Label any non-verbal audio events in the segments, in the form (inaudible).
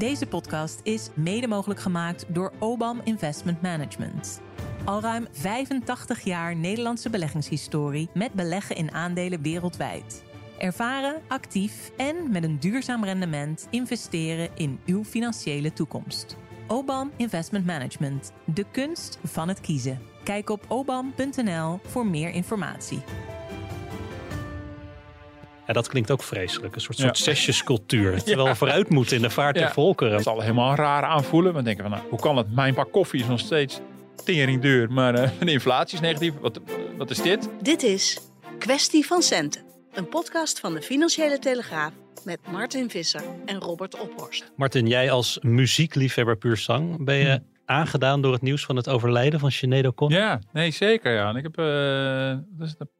Deze podcast is mede mogelijk gemaakt door OBAM Investment Management. Al ruim 85 jaar Nederlandse beleggingshistorie met beleggen in aandelen wereldwijd. Ervaren, actief en met een duurzaam rendement investeren in uw financiële toekomst. OBAM Investment Management, de kunst van het kiezen. Kijk op obam.nl voor meer informatie. Ja, dat klinkt ook vreselijk. Een soort, soort zesjescultuur. (laughs) Terwijl we vooruit moeten in de vaart der volkeren. Het zal helemaal raar aanvoelen. We denken van, nou, hoe kan het? Mijn pak koffie is nog steeds tering duur. Maar uh, (laughs) de inflatie is negatief. Wat, wat is dit? Dit is Kwestie van Centen. Een podcast van de Financiële Telegraaf met Martin Visser en Robert Ophorst. Martin, jij als muziekliefhebber puur zang, ben je aangedaan door het nieuws van het overlijden van Sinead O'Connor? Ja, nee, zeker. Ja. En ik heb uh, dus een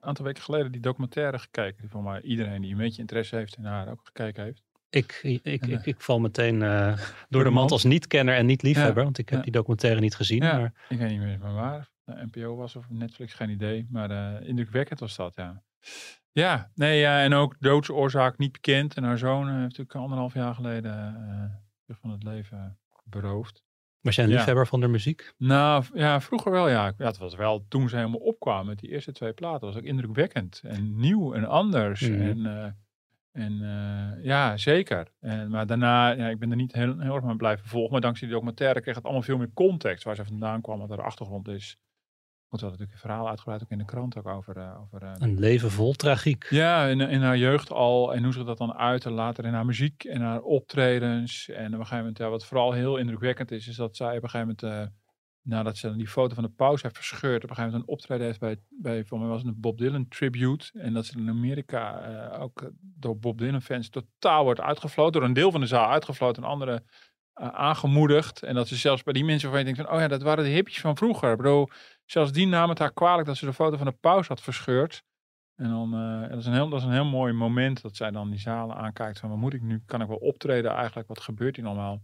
aantal weken geleden die documentaire gekeken. Die van mij iedereen die een beetje interesse heeft in haar ook gekeken heeft. Ik, ik, ik, ik, ik val meteen uh, (laughs) door de mand als niet-kenner en niet-liefhebber, want ik heb die documentaire niet gezien. Ja, maar... Ik weet niet meer van waar. De NPO was of Netflix, geen idee. Maar uh, indrukwekkend was dat, ja. Ja, nee, ja, en ook doodsoorzaak niet bekend. En haar zoon heeft natuurlijk anderhalf jaar geleden uh, van het leven beroofd. Was jij een liefhebber van de muziek? Nou, ja, vroeger wel, ja. ja. Het was wel toen ze helemaal opkwamen met die eerste twee platen. was ook indrukwekkend en nieuw en anders. Mhm. En, uh, en uh, ja, zeker. En, maar daarna, ja, ik ben er niet heel, heel erg mee blijven volgen. Maar dankzij die documentaire kreeg het allemaal veel meer context. Waar ze vandaan kwam, wat haar achtergrond is. Want we hadden natuurlijk een verhaal uitgebreid ook in de krant ook over. Uh, over uh, een leven vol tragiek. Ja, in, in haar jeugd al. En hoe ze dat dan uitte later in haar muziek en haar optredens. En op een gegeven moment, ja, wat vooral heel indrukwekkend is, is dat zij op een gegeven moment, uh, nadat ze die foto van de pauze heeft verscheurd, op een gegeven moment een optreden heeft bij, bij voor mij was het een Bob Dylan tribute. En dat ze in Amerika ook door Bob Dylan fans totaal wordt uitgefloten. Door een deel van de zaal uitgefloten, een andere aangemoedigd. En dat ze zelfs bij die mensen waarvan je denkt van, oh ja, dat waren de hippies van vroeger. Ik bedoel, zelfs die namen het haar kwalijk dat ze de foto van de paus had verscheurd. En dan, uh, dat, is een heel, dat is een heel mooi moment dat zij dan die zalen aankijkt van, wat moet ik nu? Kan ik wel optreden eigenlijk? Wat gebeurt hier allemaal?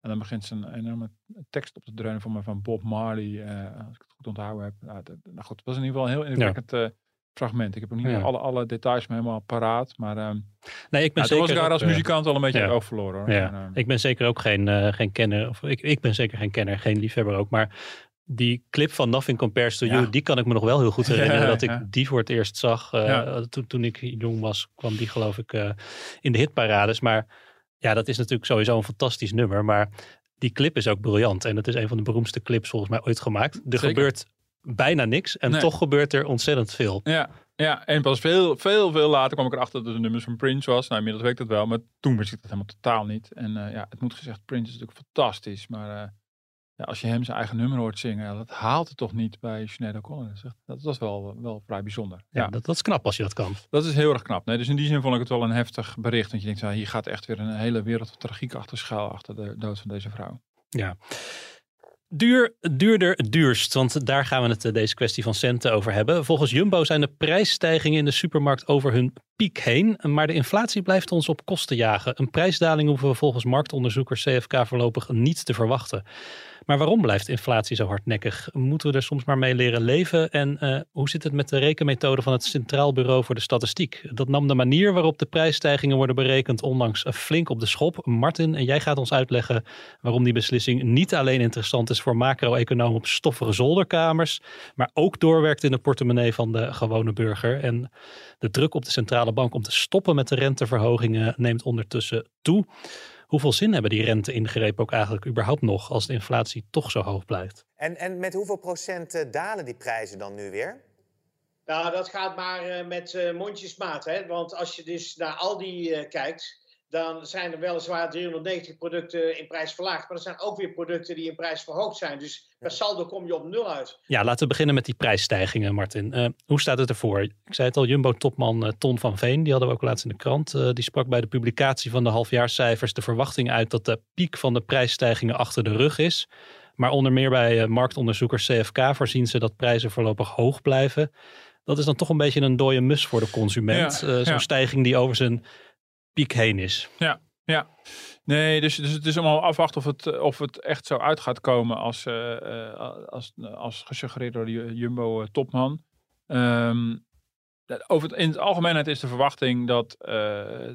En dan begint ze een enorme tekst op te dreunen van van Bob Marley, uh, als ik het goed onthouden heb. Nou, dat, nou goed, het was in ieder geval een heel indrukwekkend ja. Fragment. Ik heb ook niet ja. alle, alle details me helemaal paraat, maar um, nee, ik ben nou, zeker was ik daar als muzikant al een beetje ja. verloren. Hoor. Ja. En, uh, ik ben zeker ook geen, uh, geen kenner, of ik, ik ben zeker geen kenner, geen liefhebber ook, maar die clip van Nothing Compares to You, die kan ik me nog wel heel goed herinneren. (laughs) dat ik die voor het eerst zag. Uh, toen, toen ik jong was, kwam die geloof ik uh, in de hitparades. Maar ja, dat is natuurlijk sowieso een fantastisch nummer. Maar die clip is ook briljant. En dat is een van de beroemdste clips volgens mij ooit gemaakt. Er Zeker. gebeurt bijna niks. En Nee. toch gebeurt er ontzettend veel. Ja, ja, en pas veel, veel, veel later kwam ik erachter dat het een nummers van Prince was. Nou, inmiddels weet ik dat wel, maar toen wist ik dat helemaal totaal niet. En uh, ja, het moet gezegd, Prince is natuurlijk fantastisch. Maar uh, ja, als je hem zijn eigen nummer hoort zingen, dat haalt het toch niet bij Sinead O'Connor. Dat, was wel, wel vrij bijzonder. Ja, Dat, dat is knap als je dat kan. Dat is heel erg knap. Nee, dus in die zin vond ik het wel een heftig bericht. Want je denkt, ja, hier gaat echt weer een hele wereld van tragiek achter schuil achter de dood van deze vrouw. Ja. Duur, duurder, duurst. Want daar gaan we het eh, deze kwestie van centen over hebben. Volgens Jumbo zijn de prijsstijgingen in de supermarkt over hun piek heen. Maar de inflatie blijft ons op kosten jagen. Een prijsdaling hoeven we volgens marktonderzoeker CFK voorlopig niet te verwachten. Maar waarom blijft inflatie zo hardnekkig? Moeten we er soms maar mee leren leven? En uh, hoe zit het met de rekenmethode van het Centraal Bureau voor de Statistiek? Dat nam de manier waarop de prijsstijgingen worden berekend onlangs flink op de schop. Martin, en jij gaat ons uitleggen waarom die beslissing niet alleen interessant is voor macro-economen op stoffige zolderkamers, maar ook doorwerkt in de portemonnee van de gewone burger. En de druk op de centrale bank om te stoppen met de renteverhogingen neemt ondertussen toe. Hoeveel zin hebben die rente-ingrepen ook eigenlijk überhaupt nog als de inflatie toch zo hoog blijft? En, en met hoeveel procent eh, dalen die prijzen dan nu weer? Nou, dat gaat maar uh, met uh, mondjesmaat. Hè? Want als je dus naar Aldi uh, kijkt, dan zijn er weliswaar 390 producten in prijs verlaagd. Maar er zijn ook weer producten die in prijs verhoogd zijn. Dus per saldo kom je op nul uit. Ja, laten we beginnen met die prijsstijgingen, Martin. Uh, hoe staat het ervoor? Ik zei het al, Jumbo-topman uh, Ton van Veen, die hadden we ook laatst in de krant. Uh, die sprak bij de publicatie van de halfjaarscijfers de verwachting uit dat de piek van de prijsstijgingen achter de rug is. Maar onder meer bij marktonderzoekers CFK voorzien ze dat prijzen voorlopig hoog blijven. Dat is dan toch een beetje een dode mus voor de consument. Ja, Zo'n ja. stijging die over zijn piek heen is. Ja, ja. Nee, dus, dus het is allemaal afwachten of het, of het echt zo uit gaat komen als, uh, als, als gesuggereerd door de Jumbo-topman. Um, over het, in het algemeenheid is de verwachting dat,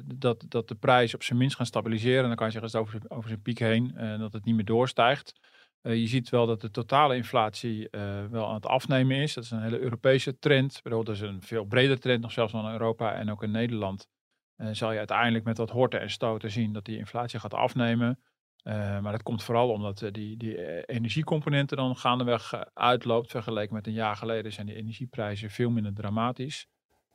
dat, dat de prijs op zijn minst gaat stabiliseren. En dan kan je zeggen, het over, zijn piek heen en dat het niet meer doorstijgt. Je ziet wel dat de totale inflatie wel aan het afnemen is. Dat is een hele Europese trend. Bedoel, dat is een veel breder trend, nog zelfs dan Europa en ook in Nederland. Uh, zal je uiteindelijk met wat horten en stoten zien dat die inflatie gaat afnemen. Uh, maar dat komt vooral omdat uh, die, die energiecomponenten dan gaandeweg uitloopt. Vergeleken met een jaar geleden zijn die energieprijzen veel minder dramatisch.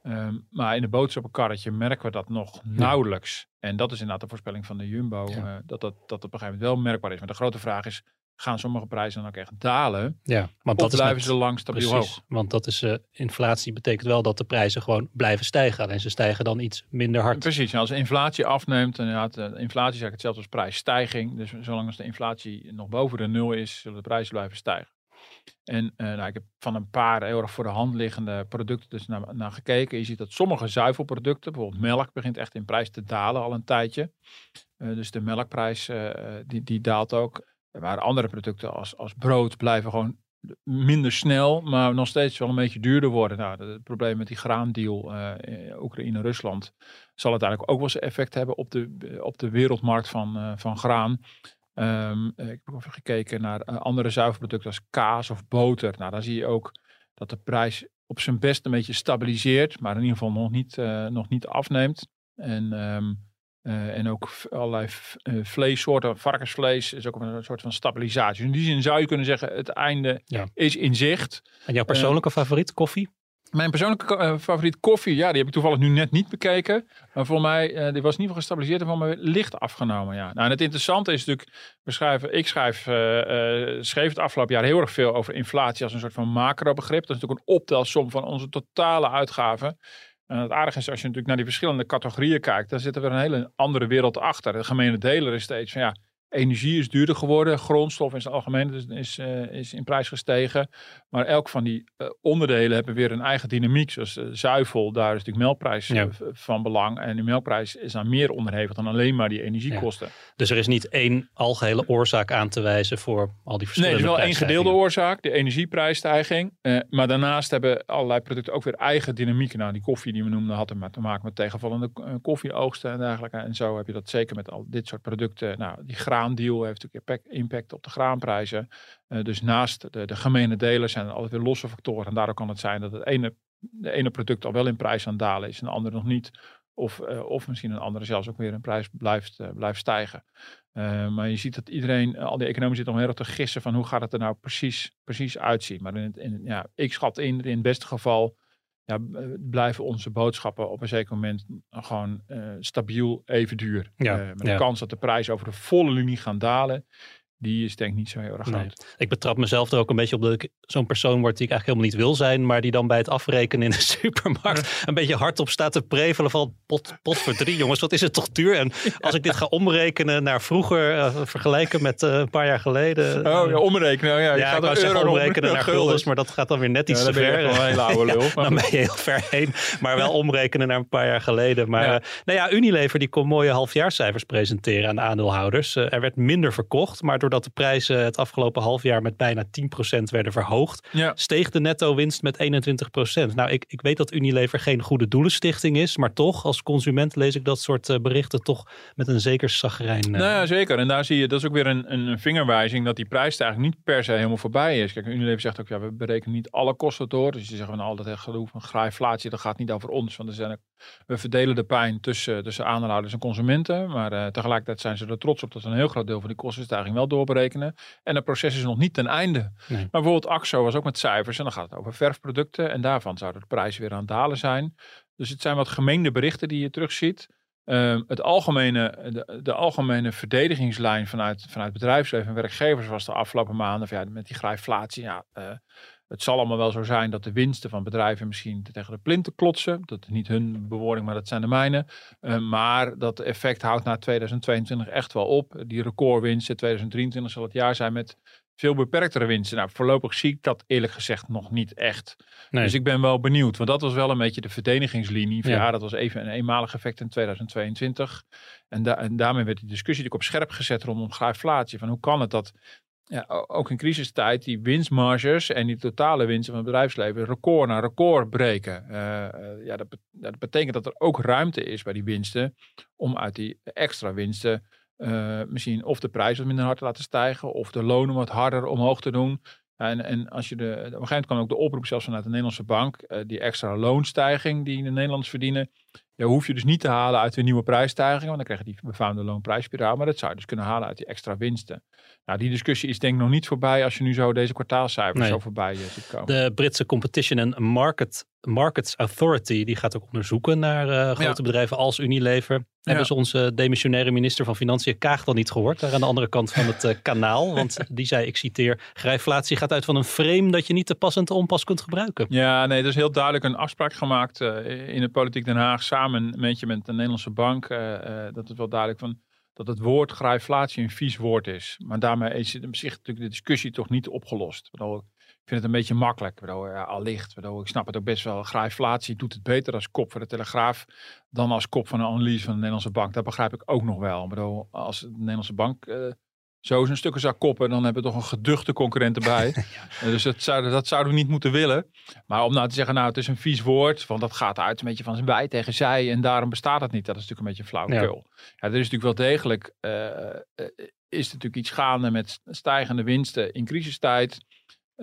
Um, maar in de boodschappenkarretje merken we dat nog nauwelijks. En dat is inderdaad de voorspelling van de Jumbo. Ja. dat, dat, dat op een gegeven moment wel merkbaar is. Maar de grote vraag is, gaan sommige prijzen dan ook echt dalen. Ja, want dat blijven met, ze lang stabiel precies, hoog. Want dat is uh, inflatie betekent wel dat de prijzen gewoon blijven stijgen. Alleen ze stijgen dan iets minder hard. Precies, en als inflatie afneemt, en ja, de inflatie is eigenlijk hetzelfde als prijsstijging. Dus zolang als de inflatie nog boven de nul is, zullen de prijzen blijven stijgen. En uh, nou, ik heb van een paar heel erg voor de hand liggende producten dus naar, naar gekeken. Je ziet dat sommige zuivelproducten, bijvoorbeeld melk, begint echt in prijs te dalen al een tijdje. Uh, dus de melkprijs uh, die, die daalt ook. Maar andere producten als, als brood blijven gewoon minder snel, maar nog steeds wel een beetje duurder worden. Nou, het probleem met die graandeal uh, Oekraïne-Rusland zal uiteindelijk ook wel zijn effect hebben op de, op de wereldmarkt van, uh, van graan. Um, ik heb even gekeken naar andere zuivelproducten als kaas of boter. Nou, dan zie je ook dat de prijs op zijn best een beetje stabiliseert, maar in ieder geval nog niet, nog niet afneemt. En um, uh, en ook allerlei uh, vleessoorten, varkensvlees is ook een soort van stabilisatie. Dus in die zin zou je kunnen zeggen, het einde ja. is in zicht. En jouw persoonlijke uh, favoriet, koffie? Mijn persoonlijke favoriet koffie, ja, die heb ik toevallig nu net niet bekeken. Maar voor mij, die was in ieder geval gestabiliseerd en van mij licht afgenomen. Ja. Nou, en het interessante is natuurlijk, we schrijven, ik schrijf, schreef het afgelopen jaar heel erg veel over inflatie als een soort van macro-begrip. Dat is natuurlijk een optelsom van onze totale uitgaven. En het aardige is, als je natuurlijk naar die verschillende categorieën kijkt, dan zit er een hele andere wereld achter. De gemene deler is steeds van ja, energie is duurder geworden, grondstof in het algemeen is, is, uh, is in prijs gestegen. Maar elk van die uh, onderdelen hebben weer een eigen dynamiek. Zoals uh, zuivel, daar is natuurlijk melkprijs ja. van belang. En die melkprijs is aan meer onderhevig dan alleen maar die energiekosten. Ja. Dus er is niet één algehele oorzaak aan te wijzen voor al die verschillende Nee, er is wel één gedeelde oorzaak, de energieprijsstijging. maar daarnaast hebben allerlei producten ook weer eigen dynamieken. Nou, die koffie die we noemden had er te maken met tegenvallende koffieoogsten en dergelijke. En zo heb je dat zeker met al dit soort producten. Nou, die graan graandeal heeft natuurlijk impact op de graanprijzen. Uh, dus naast de, de gemene delen zijn er altijd weer losse factoren. En daardoor kan het zijn dat het ene, de ene product al wel in prijs aan het dalen is en de andere nog niet. Of, uh, of misschien een andere zelfs ook weer in prijs blijft, uh, blijft stijgen. maar je ziet dat iedereen, al die economen zitten om heel erg te gissen van hoe gaat het er nou precies, precies uitzien. Maar in in, ja, ik schat in, in het beste geval ja, blijven onze boodschappen op een zeker moment gewoon uh, stabiel even duur. Ja, uh, met ja. de kans dat de prijzen over de volle linie gaan dalen, die is denk ik niet zo heel erg groot. Nee. Ik betrap mezelf er ook een beetje op dat ik zo'n persoon word die ik eigenlijk helemaal niet wil zijn, maar die dan bij het afrekenen in de (laughs) supermarkt een beetje hardop staat te prevelen van pot, pot voor drie jongens, wat is het toch duur? En (laughs) als ik dit ga omrekenen naar vroeger, uh, vergelijken met uh, een paar jaar geleden. Oh ja, omrekenen. Oh, ja, je ja, gaat ik wou zeggen omrekenen naar guldens, maar dat gaat dan weer net iets ja, te ver. een hele oude lul. (laughs) dan ben je heel ver heen, maar wel omrekenen naar een paar jaar geleden. Maar ja. Nou ja, Unilever die kon mooie halfjaarscijfers presenteren aan de aandeelhouders. Er werd minder verkocht, maar doordat de prijzen het afgelopen half jaar met bijna 10% werden verhoogd, ja. steeg de netto-winst met 21%. Nou, ik, ik weet dat Unilever geen goede doelenstichting is, maar toch, als consument lees ik dat soort uh, berichten toch met een zeker zagrijn. Uh... Nou ja, zeker. En daar zie je, dat is ook weer een, een vingerwijzing dat die prijsstijging niet per se helemaal voorbij is. Kijk, Unilever zegt ook, ja, we berekenen niet alle kosten door. Dus je zegt van altijd echt gedoe van graaiflatie, dat gaat niet over ons. Want er zijn ook, we verdelen de pijn tussen, tussen aandeelhouders en consumenten. Maar uh, tegelijkertijd zijn ze er trots op dat ze een heel groot deel van die kostenstijging wel doorberekenen. En het proces is nog niet ten einde. Nee. Maar bijvoorbeeld AXO was ook met cijfers. En dan gaat het over verfproducten. En daarvan zouden de prijzen weer aan het dalen zijn. Dus het zijn wat gemeende berichten die je terugziet. Ehm, het algemene, de, de, algemene verdedigingslijn vanuit, vanuit bedrijfsleven en werkgevers was de afgelopen maanden ja, met die grijflatie. Ja, uh, het zal allemaal wel zo zijn dat de winsten van bedrijven misschien tegen de plinten klotsen. Dat is niet hun bewoording, maar dat zijn de mijne. Uh, maar dat effect houdt na 2022 echt wel op. Die recordwinsten 2023 zal het jaar zijn met veel beperktere winsten. Nou, voorlopig zie ik dat eerlijk gezegd nog niet echt. Dus ik ben wel benieuwd, want dat was wel een beetje de verdedigingslinie. ja. dat was even een eenmalig effect in 2022. En, en daarmee werd die discussie natuurlijk op scherp gezet rondom grijflatie. Van hoe kan het dat ja, ook in crisistijd die winstmarges en die totale winsten van het bedrijfsleven record na record breken. Uh, ja, dat, dat, betekent dat er ook ruimte is bij die winsten om uit die extra winsten uh, misschien of de prijs wat minder hard te laten stijgen of de lonen wat harder omhoog te doen. En, en als je de, op een gegeven moment kwam ook de oproep zelfs vanuit de Nederlandse bank, die extra loonstijging die de Nederlanders verdienen, ja, hoef je dus niet te halen uit de nieuwe prijsstijgingen, want dan krijg je die befaamde loonprijsspiraal, maar dat zou je dus kunnen halen uit die extra winsten. Nou, die discussie is denk ik nog niet voorbij als je nu zo deze kwartaalcijfers zo voorbij uh, ziet komen. De Britse Competition and Market, Markets Authority die gaat ook onderzoeken naar uh, grote bedrijven als Unilever. Hebben ze onze demissionaire minister van Financiën Kaag dan niet gehoord? Daar aan de andere kant van het uh, kanaal. (laughs) Want die zei, ik citeer, grijflatie gaat uit van een frame dat je niet te pas en te onpas kunt gebruiken. Ja, nee, er is heel duidelijk een afspraak gemaakt in de politiek Den Haag samen met, de Nederlandse bank. dat is wel duidelijk van dat het woord grijflatie een vies woord is. Maar daarmee is het op zich natuurlijk de discussie toch niet opgelost. Ik vind het een beetje makkelijk, ja, allicht. Ik snap het ook best wel. Grijflatie doet het beter als kop voor de Telegraaf dan als kop van een analyse van de Nederlandse bank. Dat begrijp ik ook nog wel. als de Nederlandse bank uh, zo zijn stukken zou koppen, dan hebben we toch een geduchte concurrent erbij. (laughs) Dus dat, zou, dat zouden we niet moeten willen. Maar om nou te zeggen, nou het is een vies woord, want dat gaat uit een beetje van zijn wij tegen zij en daarom bestaat het niet. Dat is natuurlijk een beetje flauwekul. Ja. ja, er is natuurlijk wel degelijk, uh, is natuurlijk iets gaande met stijgende winsten in crisistijd.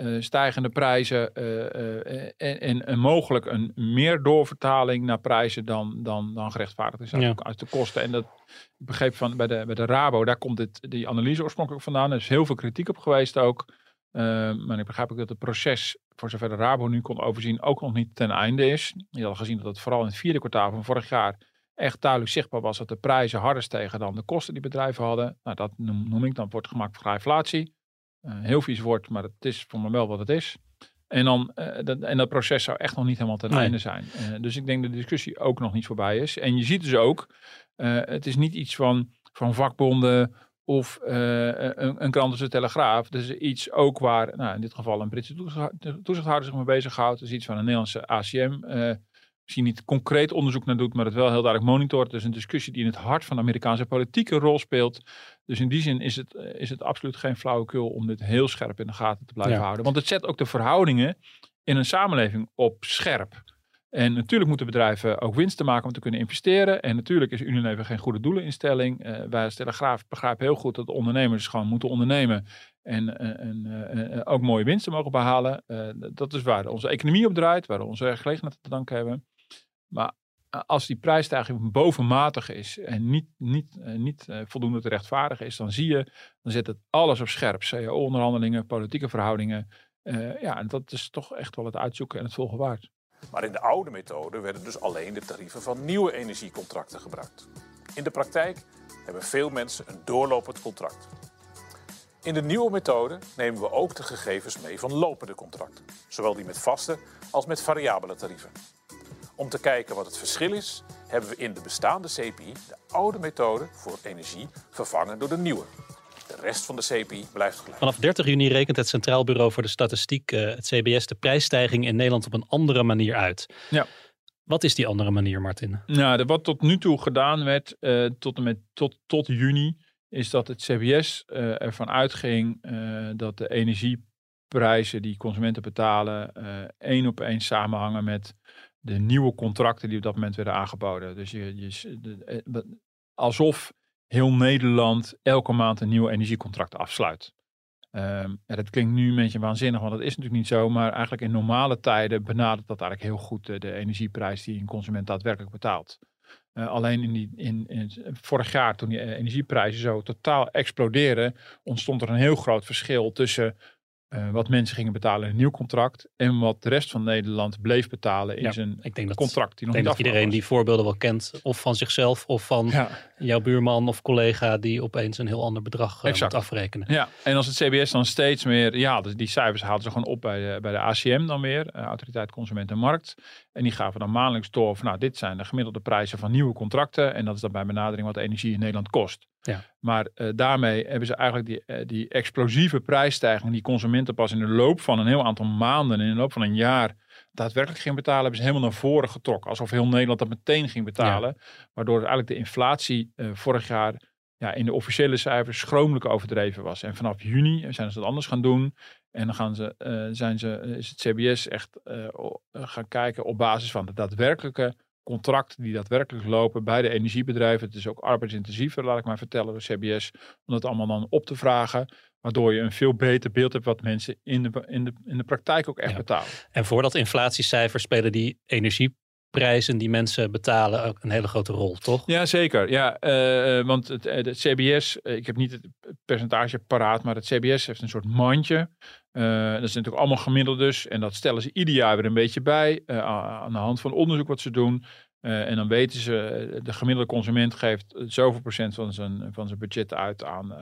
Uh, stijgende prijzen uh, uh, en, en, mogelijk een meer doorvertaling naar prijzen dan, dan, dan gerechtvaardigd is uit, uit de kosten. En dat ik begreep van bij de, bij de Rabo, daar komt dit, die analyse oorspronkelijk vandaan. Er is heel veel kritiek op geweest ook. maar ik begrijp ook dat het proces, voor zover de Rabo nu kon overzien, ook nog niet ten einde is. Je had gezien dat het vooral in het vierde kwartaal van vorig jaar echt duidelijk zichtbaar was dat de prijzen harder stegen dan de kosten die bedrijven hadden. Nou, dat noem, noem ik dan wordt gemaakt voor inflatie. Uh, heel vies woord, maar het is voor me wel wat het is. En, dan, uh, dat, en dat proces zou echt nog niet helemaal ten einde zijn. Uh, dus ik denk dat de discussie ook nog niet voorbij is. En je ziet dus ook, het is niet iets van, van vakbonden of een, een krant als de Telegraaf. Het is iets ook waar, nou, in dit geval een Britse toezichthouder zich mee bezighoudt. Het is iets van een Nederlandse ACM misschien niet concreet onderzoek naar doet, maar het wel heel duidelijk monitort. Dus een discussie die in het hart van de Amerikaanse politiek een rol speelt. Dus in die zin is het, eh, is het absoluut geen flauwekul om dit heel scherp in de gaten te blijven houden. Want het zet ook de verhoudingen in een samenleving op scherp. En natuurlijk moeten bedrijven ook winsten maken om te kunnen investeren. En natuurlijk is Unilever geen goede doeleninstelling. Uh, wij als Telegraaf begrijpen heel goed dat ondernemers gewoon moeten ondernemen. En, en ook mooie winsten mogen behalen. Uh, dat is waar onze economie op draait, waar we onze werkgelegenheid te danken hebben. Maar eh, als die prijsstijging bovenmatig is en niet, niet, uh, niet uh, voldoende te rechtvaardigen is, dan zie je, dan zet het alles op scherp. CAO-onderhandelingen, politieke verhoudingen. Ja, en dat is toch echt wel het uitzoeken en het volgen waard. Maar in de oude methode werden dus alleen de tarieven van nieuwe energiecontracten gebruikt. In de praktijk hebben veel mensen een doorlopend contract. In de nieuwe methode nemen we ook de gegevens mee van lopende contracten, zowel die met vaste als met variabele tarieven. Om te kijken wat het verschil is, hebben we in de bestaande CPI de oude methode voor energie vervangen door de nieuwe. De rest van de CPI blijft gelijk. Vanaf 30 juni rekent het Centraal Bureau voor de Statistiek, uh, het CBS, de prijsstijging in Nederland op een andere manier uit. Ja. Wat is die andere manier, Martin? Nou, wat tot nu toe gedaan werd, uh, tot, en met, tot, tot juni, is dat het CBS uh, ervan uitging dat de energieprijzen die consumenten betalen één op één samenhangen met de nieuwe contracten die op dat moment werden aangeboden. Dus je, je, eh, alsof heel Nederland elke maand een nieuw energiecontract afsluit. Um, dat klinkt nu een beetje waanzinnig, want dat is natuurlijk niet zo. Maar eigenlijk in normale tijden benadert dat eigenlijk heel goed de, de energieprijs die een consument daadwerkelijk betaalt. Uh, alleen in, die, in, in, vorig jaar, toen die energieprijzen zo totaal explodeerden, ontstond er een heel groot verschil tussen eh, wat mensen gingen betalen in een nieuw contract. En wat de rest van Nederland bleef betalen in Ja, zijn ik denk dat, contract. Die ik nog denk niet dat iedereen die voorbeelden wel kent. Of van zichzelf of van. Ja. jouw buurman of collega die opeens een heel ander bedrag Exact. moet afrekenen. Ja, en als het CBS dan steeds meer, ja, dus die cijfers haalden ze gewoon op bij de, bij de ACM dan weer, eh, Autoriteit Consument en Markt. En die gaven dan maandelijks door van, nou, dit zijn de gemiddelde prijzen van nieuwe contracten. En dat is dan bij benadering wat energie in Nederland kost. Ja. Maar eh, daarmee hebben ze eigenlijk die, eh, die explosieve prijsstijging die consumenten pas in de loop van een heel aantal maanden, in de loop van een jaar, daadwerkelijk ging betalen, hebben ze helemaal naar voren getrokken. Alsof heel Nederland dat meteen ging betalen. Waardoor eigenlijk de inflatie eh, vorig jaar ja, in de officiële cijfers schromelijk overdreven was. En vanaf juni zijn ze dat anders gaan doen. En dan gaan ze, zijn ze, is het CBS echt gaan kijken op basis van de daadwerkelijke contracten die daadwerkelijk lopen bij de energiebedrijven. Het is ook arbeidsintensief, laat ik maar vertellen, door CBS. Om dat allemaal dan op te vragen. Waardoor je een veel beter beeld hebt wat mensen in de, in de, in de praktijk ook echt Ja. betalen. En voor dat inflatiecijfer spelen die energieprijzen die mensen betalen ook een hele grote rol, toch? Ja, zeker. Ja, eh, eh, want het, eh, CBS, ik heb niet het percentage paraat, maar het CBS heeft een soort mandje. Dat is natuurlijk allemaal gemiddeld dus. En dat stellen ze ieder jaar weer een beetje bij. aan de hand van onderzoek wat ze doen. En dan weten ze, de gemiddelde consument geeft zoveel procent van zijn, van zijn budget uit aan,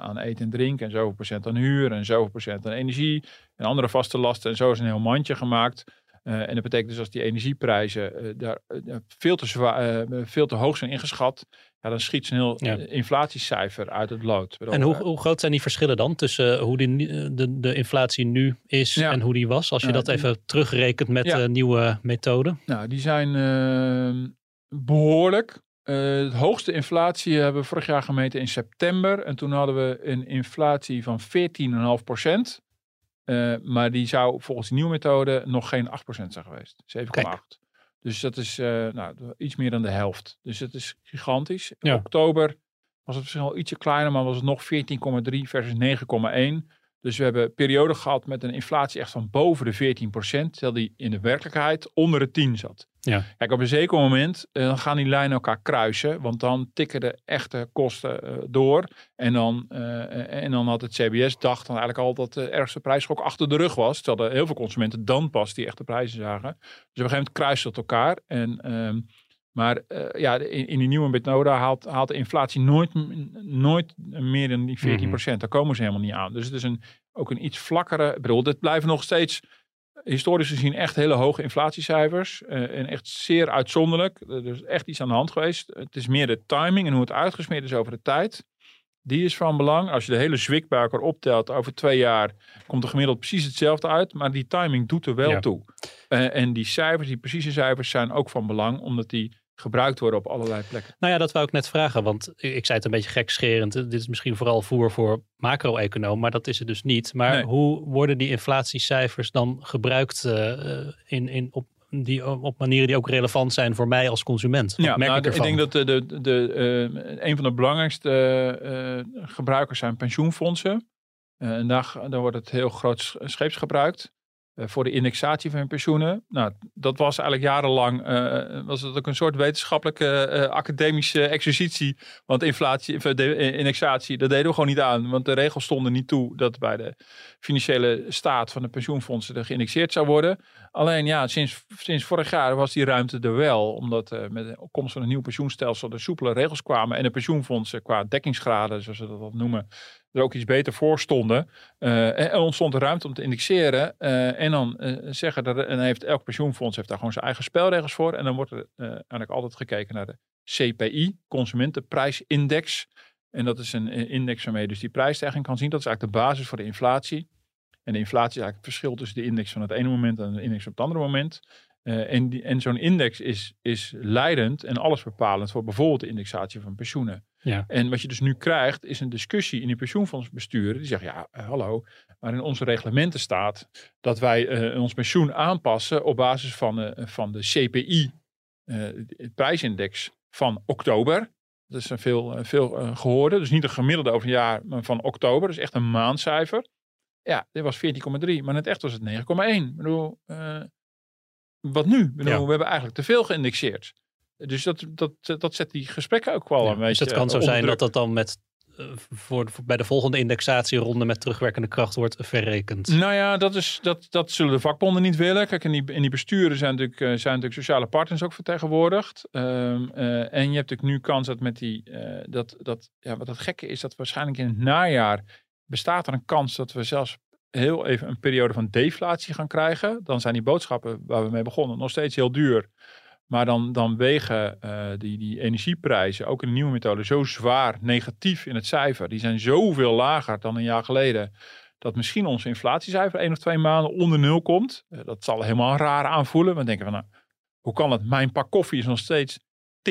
aan eten en drinken. En zoveel procent aan huur. En zoveel procent aan energie. En andere vaste lasten. En zo is een heel mandje gemaakt. Eh, en dat betekent dus als die energieprijzen eh, daar eh, veel, te zwaar, veel te hoog zijn ingeschat, ja, dan schiet zo'n heel Ja. inflatiecijfer uit het lood. En hoe, hoe groot zijn die verschillen dan tussen hoe die, de, de inflatie nu is Ja. en hoe die was? Als je dat even terugrekent met de nieuwe methode. Nou, die zijn eh, behoorlijk. Eh het hoogste inflatie hebben we vorig jaar gemeten in september. En toen hadden we een inflatie van 14,5 procent. Eh, maar die zou volgens de nieuwe methode nog geen 8% zijn geweest. 7,8. Dus dat is eh, nou, iets meer dan de helft. Dus het is gigantisch. In Ja. oktober was het misschien al ietsje kleiner, maar was het nog 14,3 versus 9,1. Dus we hebben een periode gehad met een inflatie echt van boven de 14%, terwijl die in de werkelijkheid onder de 10 zat. Ja. Kijk, op een zeker moment dan gaan die lijnen elkaar kruisen, want dan tikken de echte kosten eh, door. En dan, eh, en dan had het CBS dacht dan eigenlijk al dat de ergste prijsschok achter de rug was. Terwijl er heel veel consumenten dan pas die echte prijzen zagen. Dus op een gegeven moment kruist het elkaar. En, ehm, maar ja, in, in die nieuwe methode haalt, haalt de inflatie nooit, nooit meer dan die 14%. Daar komen ze helemaal niet aan. Dus het is een, ook een iets vlakkere... Ik bedoel, dit blijven nog steeds historisch gezien echt hele hoge inflatiecijfers. eh, en echt zeer uitzonderlijk. Er is echt iets aan de hand geweest. Het is meer de timing en hoe het uitgesmeerd is over de tijd. Die is van belang. Als je de hele zwikbuiker optelt over twee jaar, komt er gemiddeld precies hetzelfde uit. Maar die timing doet er wel Ja. toe. Eh, en die cijfers, die precieze cijfers, zijn ook van belang, omdat die gebruikt worden op allerlei plekken. Nou ja, dat wou ik net vragen, want ik zei het een beetje gekscherend. Dit is misschien vooral voer voor macro-econoom, maar dat is het dus niet. Maar Nee. hoe worden die inflatiecijfers dan gebruikt eh, in, in, op, die, op manieren die ook relevant zijn voor mij als consument? Ja, merk nou, ik ik denk dat de, de, de, eh, een van de belangrijkste eh, gebruikers zijn pensioenfondsen. Eh, en daar, daar wordt het heel groot sch- scheeps gebruikt. Eh, voor de indexatie van hun pensioenen. Nou, dat was eigenlijk jarenlang eh, was het ook een soort wetenschappelijke eh, academische exercitie. Want inflatie, eh, de, eh, indexatie, dat deden we gewoon niet aan. Want de regels stonden niet toe dat bij de financiële staat van de pensioenfondsen er geïndexeerd zou worden. Alleen ja, sinds, sinds vorig jaar was die ruimte er wel. Omdat eh, met de opkomst van een nieuw pensioenstelsel er soepele regels kwamen. En de pensioenfondsen qua dekkingsgraden, zoals ze dat noemen, er ook iets beter voor stonden. Eh, en ontstond de ruimte om te indexeren. eh, en dan eh, zeggen er, en heeft elk pensioenfonds heeft daar gewoon zijn eigen spelregels voor. En dan wordt er eigenlijk altijd gekeken naar de CPI, Consumentenprijsindex. En dat is een index waarmee je dus die prijsstijging kan zien. Dat is eigenlijk de basis voor de inflatie. En de inflatie is eigenlijk het verschil tussen de index van het ene moment en de index op het andere moment. Eh, en die, en zo'n index is, is leidend en alles bepalend voor bijvoorbeeld de indexatie van pensioenen. Ja. En wat je dus nu krijgt, is een discussie in die pensioenfondsbesturen. Die zeggen, ja, eh, hallo, maar in onze reglementen staat dat wij eh, ons pensioen aanpassen op basis van, van de CPI, het prijsindex van oktober. Dat is een veel, veel eh, gehoorde. Dus niet een gemiddelde over een jaar, maar van oktober. Dus echt een maandcijfer. Ja, dit was 14,3, maar in het echt was het 9,1. Ik bedoel, wat nu? Ik bedoel, Ja. We hebben eigenlijk te veel geïndexeerd. Dus dat, dat, dat zet die gesprekken ook wel Ja, een beetje dus het kan zo onder zijn dat dat dan met eh, voor, voor- bij de volgende indexatieronde met terugwerkende kracht wordt verrekend. Nou ja, dat, is, dat, dat zullen de vakbonden niet willen. Kijk, in die, in die besturen zijn natuurlijk, eh, zijn natuurlijk sociale partners ook vertegenwoordigd. Ehm, eh, en je hebt natuurlijk nu kans dat met die, eh, dat, dat, ja, wat het gekke is, dat waarschijnlijk in het najaar bestaat er een kans dat we zelfs heel even een periode van deflatie gaan krijgen. Dan zijn die boodschappen waar we mee begonnen nog steeds heel duur. Maar dan, dan wegen eh, die, die energieprijzen, ook in de nieuwe methode, zo zwaar negatief in het cijfer. Die zijn zoveel lager dan een jaar geleden. Dat misschien onze inflatiecijfer één of twee maanden onder nul komt. Eh, dat zal helemaal raar aanvoelen. We denken van, nou, hoe kan het? Mijn pak koffie is nog steeds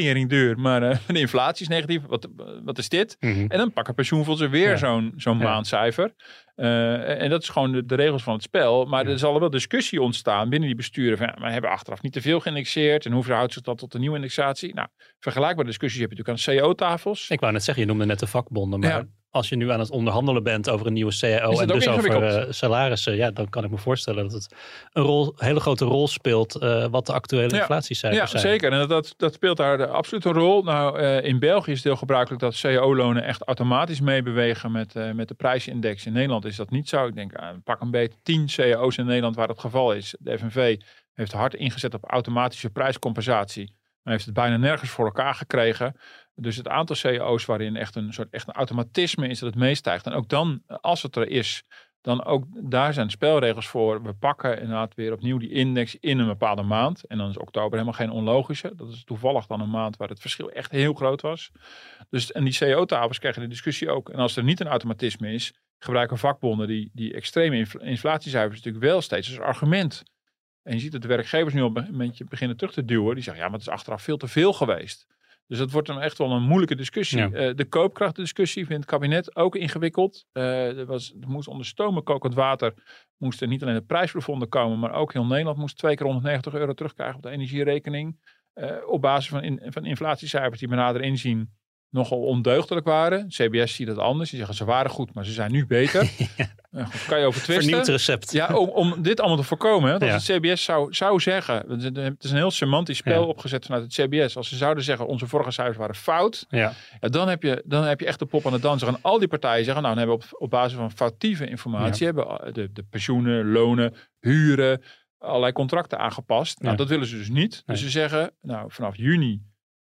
tering duur, maar eh, (laughs) de inflatie is negatief. Wat, wat is dit? Mhm. En dan pakken pensioenfondsen weer Ja. zo'n zo'n Ja. maandcijfer. Eh, en dat is gewoon de, de regels van het spel. Maar Ja. er zal wel discussie ontstaan binnen die besturen. Van, ja, maar hebben we achteraf niet te veel geïndexeerd? En hoe verhoudt zich dat tot de nieuwe indexatie? Nou, vergelijkbare discussies heb je natuurlijk aan CO-tafels. Ik wou net zeggen, je noemde net de vakbonden, maar Ja. Als je nu aan het onderhandelen bent over een nieuwe CAO Is en dus over eh, salarissen, ja, dan kan ik me voorstellen dat het een rol, hele grote rol speelt eh, wat de actuele Ja. inflatiecijfers Ja, zijn. zeker. En dat, dat, speelt daar de, absoluut een rol. Nou, eh, in België is het heel gebruikelijk dat CO-lonen echt automatisch meebewegen met, met de prijsindex. In Nederland is dat niet zo. Ik denk, pak een beetje 10 CAO's in Nederland waar dat het geval is. De FNV heeft hard ingezet op automatische prijscompensatie. Maar heeft het bijna nergens voor elkaar gekregen. Dus het aantal CAO's waarin echt een soort echt een automatisme is dat het meestijgt. En ook dan, als het er is, dan ook daar zijn spelregels voor. We pakken inderdaad weer opnieuw die index in een bepaalde maand. En dan is oktober helemaal geen onlogische. Dat is toevallig dan een maand waar het verschil echt heel groot was. Dus, en die CO-tafels krijgen de discussie ook. En als er niet een automatisme is, gebruiken vakbonden die, die extreme infl- inflatiecijfers natuurlijk wel steeds als argument. En je ziet dat de werkgevers nu al een beetje beginnen terug te duwen. Die zeggen, ja, maar het is achteraf veel te veel geweest. Dus dat wordt dan echt wel een moeilijke discussie. Ja. Eh, de koopkrachtdiscussie vindt het kabinet ook ingewikkeld. Eh, er, was, er moest onder stomen kokend water moest er niet alleen de prijsbevonden komen, maar ook heel Nederland moest twee keer 190 euro terugkrijgen op de energierekening. Eh, op basis van, in, van inflatiecijfers die we nader inzien nogal ondeugdelijk waren. CBS ziet dat anders. Die zeggen ze waren goed, maar ze zijn nu beter. (laughs) Eh, goed, kan je over twisten. Vernieuwd recept. Ja, om, om dit allemaal te voorkomen. hè, Dat Ja. het CBS zou, zou zeggen. Het is een heel semantisch spel Ja. opgezet vanuit het CBS. Als ze zouden zeggen onze vorige cijfers waren fout. Ja. Ja, dan, heb je, dan heb je echt de pop aan het dansen. En al die partijen zeggen, nou, dan hebben we op, op basis van foutieve informatie, hebben de, de pensioenen, lonen, huren, allerlei contracten aangepast. Nou, Ja. dat willen ze dus niet. Dus ze zeggen, nou, vanaf juni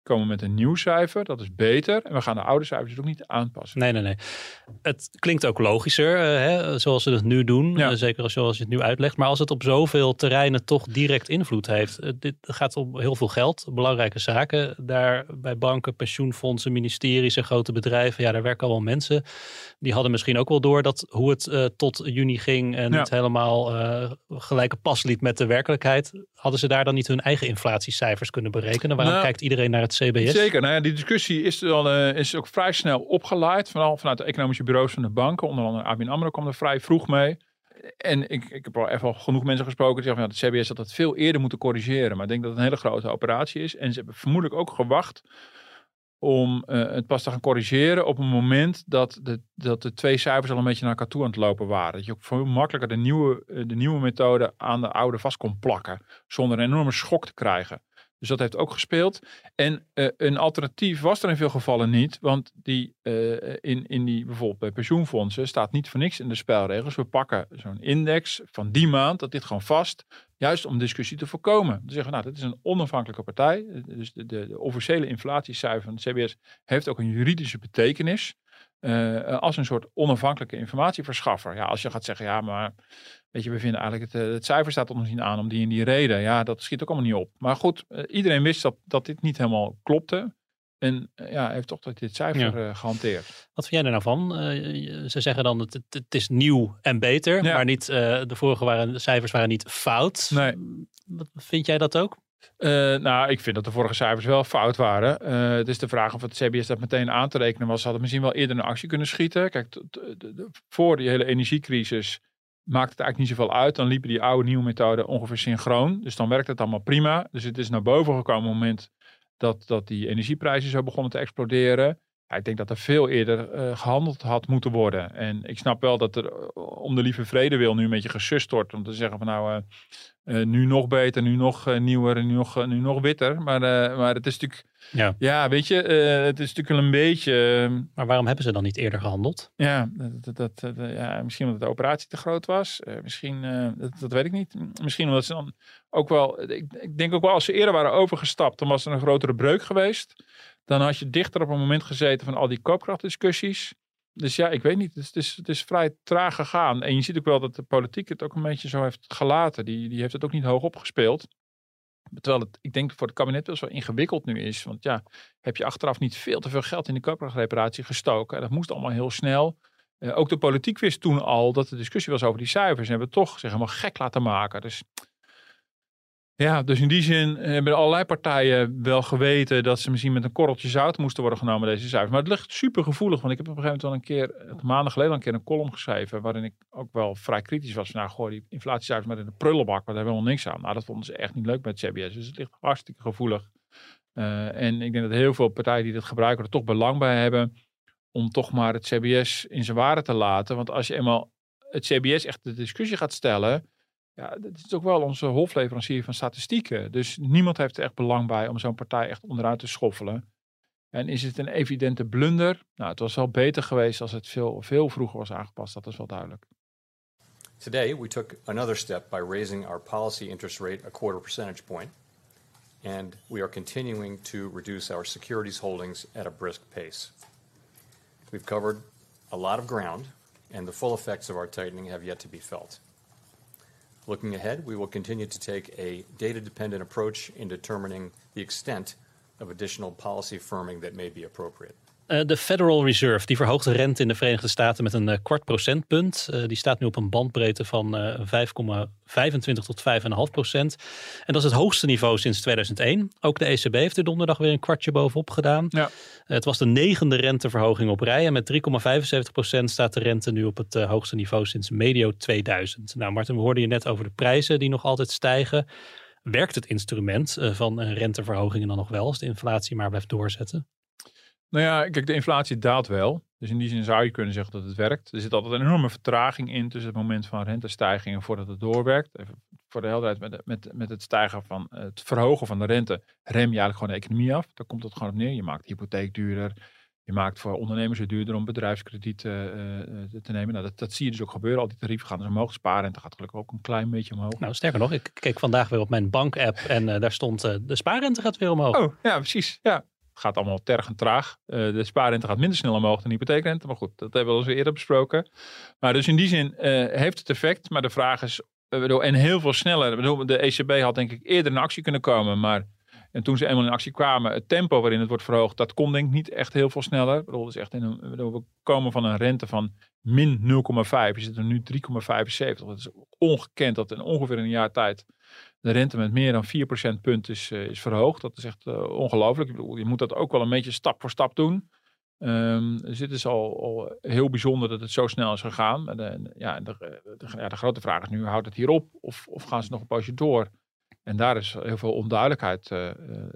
komen met een nieuw cijfer. Dat is beter. En we gaan de oude cijfers dus ook niet aanpassen. Nee, nee, nee. Het klinkt ook logischer, eh, hè, zoals ze het nu doen. Ja. eh, zeker zoals je het nu uitlegt. Maar als het op zoveel terreinen toch direct invloed heeft. eh, dit gaat om heel veel geld, belangrijke zaken. Daar bij banken, pensioenfondsen, ministeries en grote bedrijven. Ja, daar werken al wel mensen. Die hadden misschien ook wel door dat hoe het tot juni ging. En Ja. niet helemaal gelijke pas liep met de werkelijkheid. Hadden ze daar dan niet hun eigen inflatiecijfers kunnen berekenen? Waarom Nou, kijkt iedereen naar het CBS? Zeker. Nou ja, die discussie is, al, eh, is ook vrij snel opgeleid. Vooral vanuit de economische bureaus van de banken. Onder andere ABN AMRO kwam er vrij vroeg mee. En ik, ik heb al even al genoeg mensen gesproken die zeggen van ja, de CBS had dat veel eerder moeten corrigeren. Maar ik denk dat het een hele grote operatie is. En ze hebben vermoedelijk ook gewacht om eh, het pas te gaan corrigeren op een moment dat de, dat de twee cijfers al een beetje naar elkaar toe aan het lopen waren. Dat je ook veel makkelijker de nieuwe, eh, de nieuwe methode aan de oude vast kon plakken. Zonder een enorme schok te krijgen. Dus dat heeft ook gespeeld. En eh, een alternatief was er in veel gevallen niet. Want die, eh, in, in die, bijvoorbeeld bij pensioenfondsen staat niet voor niks in de spelregels. We pakken zo'n index van die maand, dat dit gewoon vast. Juist om discussie te voorkomen. Dan zeggen we, nou, dit is een onafhankelijke partij. Dus de, de, de officiële inflatiecijfer van de CBS heeft ook een juridische betekenis. Eh, als een soort onafhankelijke informatieverschaffer. Ja, als je gaat zeggen, ja, maar weet je, we vinden eigenlijk het, eh, het cijfer staat nog niet aan om die en die reden. Ja, dat schiet ook allemaal niet op. Maar goed, eh, iedereen wist dat, dat dit niet helemaal klopte. En eh, ja, heeft toch dat dit cijfer Ja. eh, gehanteerd. Wat vind jij er nou van? Eh, ze zeggen dan het, het, is nieuw en beter, Ja. maar niet, eh, de vorige waren, de cijfers waren niet fout. Nee. Wat, vind jij dat ook? Eh, nou, ik vind dat de vorige cijfers wel fout waren. Eh, het is de vraag of het CBS dat meteen aan te rekenen was. Ze hadden misschien wel eerder een actie kunnen schieten. Kijk, voor die hele energiecrisis maakt het eigenlijk niet zoveel uit. Dan liepen die oude nieuwe methoden ongeveer synchroon. Dus dan werkt het allemaal prima. Dus het is naar boven gekomen op het moment dat, dat die energieprijzen zo begonnen te exploderen. Ik denk dat er veel eerder eh, gehandeld had moeten worden. En ik snap wel dat er eh, om de lieve vrede wil nu een beetje gesust wordt. Om te zeggen van nou, eh, nu nog beter, nu nog nieuwer, nu nog, nu nog witter. Maar, maar het is natuurlijk, Ja. ja, weet je, het is natuurlijk wel een beetje... eh, Maar waarom hebben ze dan niet eerder gehandeld? ja, dat, dat, ja, misschien omdat de operatie te groot was. Misschien, dat, dat weet ik niet. Misschien omdat ze dan ook wel... Ik, ik denk ook wel als ze eerder waren overgestapt, dan was er een grotere breuk geweest. Dan had je dichter op een moment gezeten van al die koopkrachtdiscussies. Dus ja, ik weet niet. Het is, het is, vrij traag gegaan. En je ziet ook wel dat de politiek het ook een beetje zo heeft gelaten. Die, die heeft het ook niet hoog opgespeeld. Terwijl het, ik denk voor het kabinet best wel ingewikkeld nu is. Want ja, heb je achteraf niet veel te veel geld in de koopkrachtreparatie gestoken. En dat moest allemaal heel snel. Eh, ook de politiek wist toen al dat de discussie was over die cijfers. En hebben het toch zich helemaal gek laten maken. Dus ja, dus in die zin hebben allerlei partijen wel geweten dat ze misschien met een korreltje zout moesten worden genomen, deze cijfers. Maar het ligt super gevoelig, want ik heb op een gegeven moment wel een keer, eh, maanden geleden al een keer een column geschreven, waarin ik ook wel vrij kritisch was nou gooi die inflatiecijfers maar in de prullenbak, maar daar hebben we helemaal niks aan. Nou, dat vonden ze echt niet leuk met CBS, dus het ligt hartstikke gevoelig. Eh, en ik denk dat heel veel partijen die dit gebruiken er toch belang bij hebben om toch maar het CBS in zijn waarde te laten. Want als je eenmaal het CBS echt de discussie gaat stellen, ja, dat is ook wel onze hofleverancier van statistieken. Dus niemand heeft er echt belang bij om zo'n partij echt onderuit te schoffelen. En is het een evidente blunder? Nou, het was wel beter geweest als het veel, veel vroeger was aangepast. Dat is wel duidelijk. Today, we took another step by raising our policy interest rate a quarter percentage point, and we are continuing to reduce our securities holdings at a brisk pace. We've covered a lot of ground, and the full effects of our tightening have yet to be felt. Looking ahead, we will continue to take a data dependent approach in determining the extent of additional policy firming that may be appropriate. Eh, de Federal Reserve die verhoogt de rente in de Verenigde Staten met een eh, kwart procentpunt. Eh, die staat nu op een bandbreedte van eh 5,25 tot 5,5 procent. En dat is het hoogste niveau sinds 2001. Ook de ECB heeft er donderdag weer een kwartje bovenop gedaan. Ja. Het was de negende renteverhoging op rij. En met 3,75 procent staat de rente nu op het hoogste niveau sinds medio 2000. Nou Martin, we hoorden je net over de prijzen die nog altijd stijgen. Werkt het instrument van een renteverhoging dan nog wel als de inflatie maar blijft doorzetten? Nou ja, kijk, de inflatie daalt wel. Dus in die zin zou je kunnen zeggen dat het werkt. Er zit altijd een enorme vertraging in tussen het moment van rentestijgingen voordat het doorwerkt. Even voor de helderheid, met, met, met het stijgen van het verhogen van de rente rem je eigenlijk gewoon de economie af. Daar komt het gewoon op neer. Je maakt de hypotheek duurder. Je maakt voor ondernemers het duurder om bedrijfskrediet eh, eh, te nemen. Nou, dat, dat zie je dus ook gebeuren. Al die tarieven gaan dus omhoog. Spaarrente gaat gelukkig ook een klein beetje omhoog. Nou, sterker nog, ik keek vandaag weer op mijn bank-app en eh, daar stond de spaarrente gaat weer omhoog. Oh, ja, precies. Ja. Gaat allemaal tergend traag. Eh, de spaarrente gaat minder snel omhoog dan de hypotheekrente. Maar goed, dat hebben we al eens eerder besproken. Maar dus in die zin eh, heeft het effect. Maar de vraag is, eh, en heel veel sneller. De ECB had denk ik eerder in actie kunnen komen. Maar en toen ze eenmaal in actie kwamen, het tempo waarin het wordt verhoogd, dat kon denk ik niet echt heel veel sneller. Echt in we komen van een rente van min 0,5. Je zit er nu 3,75. Dat is ongekend dat in ongeveer een jaar tijd de rente met meer dan 4 procentpunt is, eh, is verhoogd. Dat is echt uh, ongelooflijk. Ik bedoel, je moet dat ook wel een beetje stap voor stap doen. Um, dus dit is al, al, heel bijzonder dat het zo snel is gegaan. En de, ja, de, de, ja, de, grote vraag is nu, houdt het hier op of, of gaan ze nog een poosje door? En daar is heel veel onduidelijkheid, uh,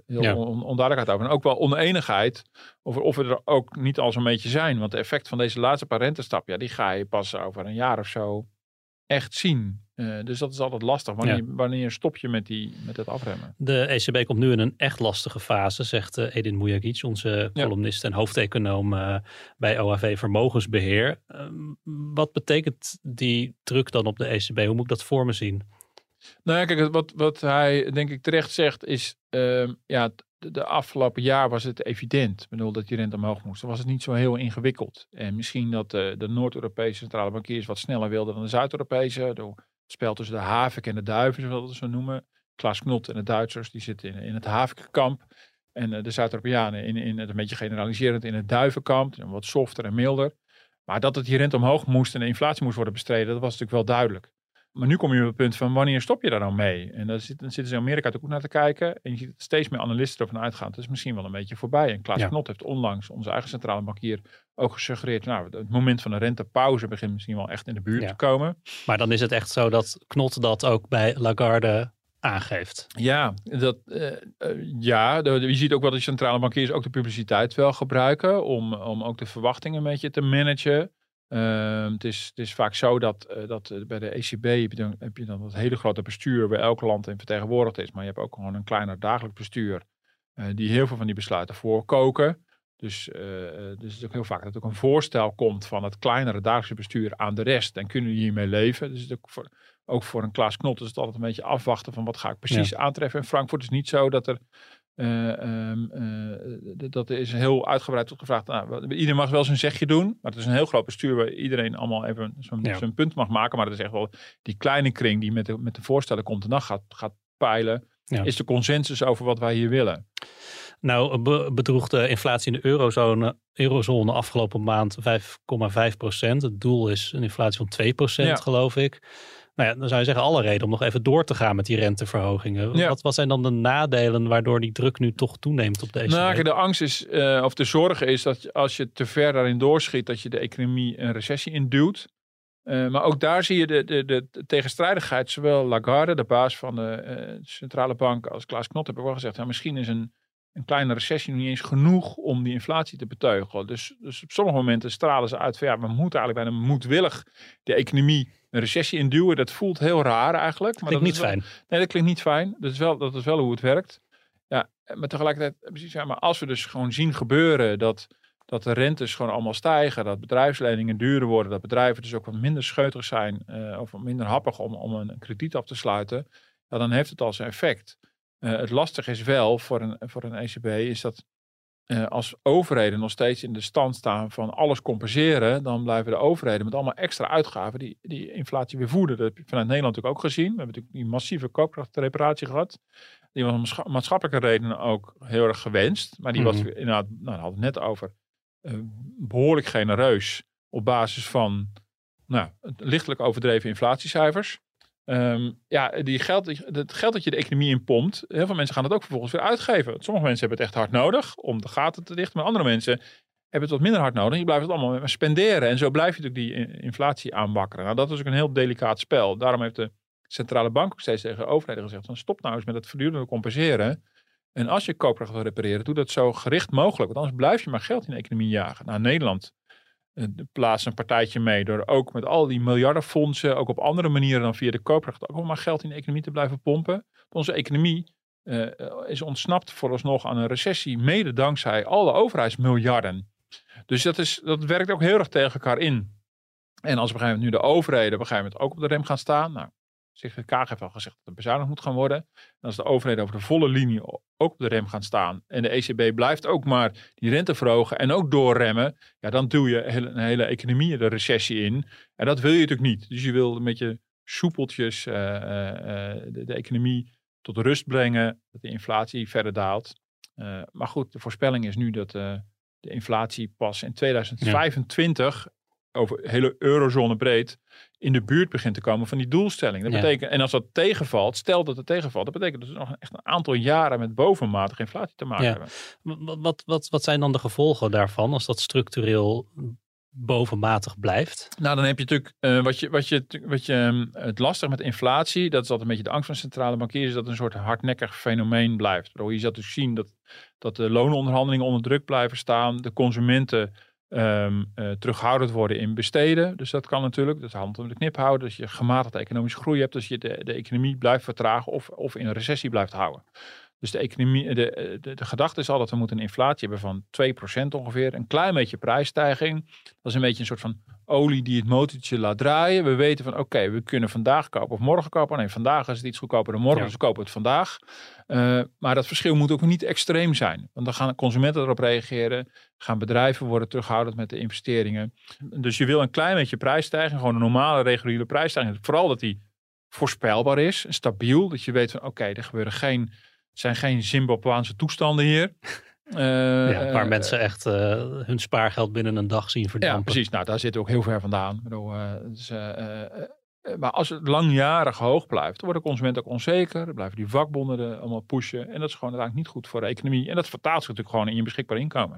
heel ja. on, onduidelijkheid over. En ook wel oneenigheid over of we er ook niet al zo'n beetje zijn. Want het effect van deze laatste paar rentestappen, ja, die ga je pas over een jaar of zo echt zien. Uh, dus dat is altijd lastig. Wanneer, ja. wanneer stop je met, die, met het afremmen? De ECB komt nu in een echt lastige fase, zegt uh, Edin Mujagic, onze ja. columnist en hoofdeconoom uh, bij OAV Vermogensbeheer. wat betekent die druk dan op de ECB? Hoe moet ik dat voor me zien? Nou ja, kijk, wat, wat hij denk ik terecht zegt is, uh, ja, de, afgelopen jaar was het evident, ik bedoel, dat die rente omhoog moest. Dan was het niet zo heel ingewikkeld. En misschien dat de, de Noord-Europese centrale bankiers wat sneller wilden dan de Zuid-Europese. Het spel tussen de Havik en de Duiven, zoals we dat zo noemen. Klaas Knot en de Duitsers, die zitten in, in het Havikkamp. En uh, de Zuid-Europeanen in, in een beetje generaliserend in het Duivenkamp. Wat softer en milder. Maar dat het die rente omhoog moest en de inflatie moest worden bestreden, dat was natuurlijk wel duidelijk. Maar nu kom je op het punt van wanneer stop je daar dan mee? En dan, zit, dan zitten ze in Amerika ook naar te kijken. En je ziet steeds meer analisten ervan uitgaan. Het is misschien wel een beetje voorbij. En Klaas ja. Knot heeft onlangs, onze eigen centrale bankier, ook gesuggereerd. Nou, het moment van de rentepauze begint misschien wel echt in de buurt ja. te komen. Maar dan is het echt zo dat Knot dat ook bij Lagarde aangeeft. Ja, dat, uh, uh, ja de, je ziet ook wel dat de centrale bankiers ook de publiciteit wel gebruiken om, om ook de verwachtingen een beetje te managen. Uh, het, is, het is vaak zo dat, uh, dat bij de ECB heb je, dan, heb je dan dat hele grote bestuur bij elk land in vertegenwoordigd is. Maar je hebt ook gewoon een kleiner dagelijks bestuur die heel veel van die besluiten voorkoken. Dus, dus het is ook heel vaak dat er ook een voorstel komt van het kleinere dagelijkse bestuur aan de rest. En kunnen die hiermee leven? Dus het ook voor, ook voor een Klaas Knot is het altijd een beetje afwachten van wat ga ik precies aantreffen. In Frankfurt is niet zo dat er um, dat is heel uitgebreid gevraagd. Nou, iedereen mag wel zijn zegje doen, maar het is een heel groot bestuur waar iedereen allemaal even zijn, ja. zijn punt mag maken. Maar het is echt wel die kleine kring die met de, met de voorstellen komt en dan gaat, gaat peilen. Ja. Is de consensus over wat wij hier willen? Nou, bedroeg de inflatie in de eurozone, eurozone afgelopen maand 5,5 procent. Het doel is een inflatie van 2 procent, ja. geloof ik. Nou ja, dan zou je zeggen alle reden om nog even door te gaan met die renteverhogingen. Ja. Wat, wat zijn dan de nadelen waardoor die druk nu toch toeneemt op deze Nou, de angst is, uh, of de zorg is dat als je te ver daarin doorschiet, dat je de economie een recessie induwt. Uh, maar ook daar zie je de, de, de, tegenstrijdigheid. Zowel Lagarde, de baas van de uh, centrale bank, als Klaas Knot hebben wel gezegd, ja, misschien is een, een kleine recessie nog niet eens genoeg om die inflatie te beteugelen. Dus, dus op sommige momenten stralen ze uit van ja, we moeten eigenlijk bijna moedwillig de economie een recessie induwen. Dat voelt heel raar eigenlijk. Maar klinkt dat niet fijn. Nee, dat klinkt niet fijn. Dat is wel, dat is wel hoe het werkt. Ja, maar tegelijkertijd, precies, ja, maar als we dus gewoon zien gebeuren dat, dat de rentes gewoon allemaal stijgen, dat bedrijfsleningen duurder worden, dat bedrijven dus ook wat minder scheutig zijn uh, of wat minder happig om, om een krediet af te sluiten, ja, dan heeft het al zijn effect. Uh, het lastige is wel voor een, voor een ECB is dat uh, als overheden nog steeds in de stand staan van alles compenseren, dan blijven de overheden met allemaal extra uitgaven die, die inflatie weer voeden. Dat heb je vanuit Nederland natuurlijk ook gezien. We hebben natuurlijk die massieve koopkrachtreparatie gehad. Die was om maatschappelijke redenen ook heel erg gewenst. Maar die was mm -hmm. inderdaad, nou, daar hadden we het net over, uh, behoorlijk genereus op basis van nou, lichtelijk overdreven inflatiecijfers. Um, ja, die geld, het geld dat je de economie in pompt, heel veel mensen gaan het ook vervolgens weer uitgeven. Sommige mensen hebben het echt hard nodig om de gaten te dichten, maar andere mensen hebben het wat minder hard nodig. Je blijft het allemaal spenderen en zo blijf je natuurlijk die inflatie aanwakkeren. Nou, dat is ook een heel delicaat spel. Daarom heeft de centrale bank ook steeds tegen de overheden gezegd: van stop nou eens met het voortdurende compenseren. En als je koopkracht wil repareren, doe dat zo gericht mogelijk. Want anders blijf je maar geld in de economie jagen. Nou, Nederland plaatst een partijtje mee door ook met al die miljardenfondsen, ook op andere manieren dan via de koopkracht, ook maar geld in de economie te blijven pompen. Onze economie uh, is ontsnapt vooralsnog aan een recessie, mede dankzij alle overheidsmiljarden. Dus dat, is, dat werkt ook heel erg tegen elkaar in. En als op een gegeven moment nu de overheden op een gegeven moment ook op de rem gaan staan, nou, CGK heeft al gezegd dat er bezuinigd moet gaan worden. En als de overheden over de volle linie ook op de rem gaan staan en de ECB blijft ook maar die rente verhogen en ook doorremmen, ja, dan duw je een hele economie de recessie in. En dat wil je natuurlijk niet. Dus je wil een beetje soepeltjes uh, uh, de, de, economie tot rust brengen, dat de inflatie verder daalt. Uh, maar goed, de voorspelling is nu dat de inflatie pas in 2025 ja. Over hele eurozone breed in de buurt begint te komen van die doelstelling. Dat ja. betekent, en als dat tegenvalt, stel dat het tegenvalt, dat betekent dat we nog echt een aantal jaren met bovenmatige inflatie te maken ja. hebben. Wat, wat, wat, wat zijn dan de gevolgen daarvan als dat structureel bovenmatig blijft? Nou, dan heb je natuurlijk uh, wat je, wat je, wat je het lastig met inflatie, dat is altijd een beetje de angst van centrale bankiers, is dat het een soort hardnekkig fenomeen blijft. Je zat dus zien dat, dat de loononderhandelingen onder druk blijven staan, de consumenten um, terughoudend worden in besteden. Dus dat kan natuurlijk. Dat hand om de knip houden. Dat je gematigde economische groei hebt. Dus je de, de economie blijft vertragen of, of in een recessie blijft houden. Dus de, economie, de, de, de gedachte is al dat we moeten een inflatie hebben van 2% ongeveer. Een klein beetje prijsstijging. Dat is een beetje een soort van olie die het motortje laat draaien. We weten van oké, okay, we kunnen vandaag kopen of morgen kopen. Nee, vandaag is het iets goedkoper dan morgen, ja. dus we kopen het vandaag. Uh, maar dat verschil moet ook niet extreem zijn. Want dan gaan consumenten erop reageren. Gaan bedrijven worden terughoudend met de investeringen. Dus je wil een klein beetje prijsstijging. Gewoon een normale, reguliere prijsstijging. Vooral dat die voorspelbaar is. Stabiel. Dat je weet van oké, okay, er gebeuren geen, zijn geen Zimbabwaanse toestanden hier. Uh, (laughs) ja, waar uh, mensen echt uh, hun spaargeld binnen een dag zien verdampen. Ja, precies. Nou, daar we ook heel ver vandaan. Bedoel, dus, Eh, Maar als het langjarig hoog blijft, dan wordt de consument ook onzeker. Dan blijven die vakbonden er allemaal pushen. En dat is gewoon uiteindelijk niet goed voor de economie. En dat vertaalt zich natuurlijk gewoon in je beschikbaar inkomen.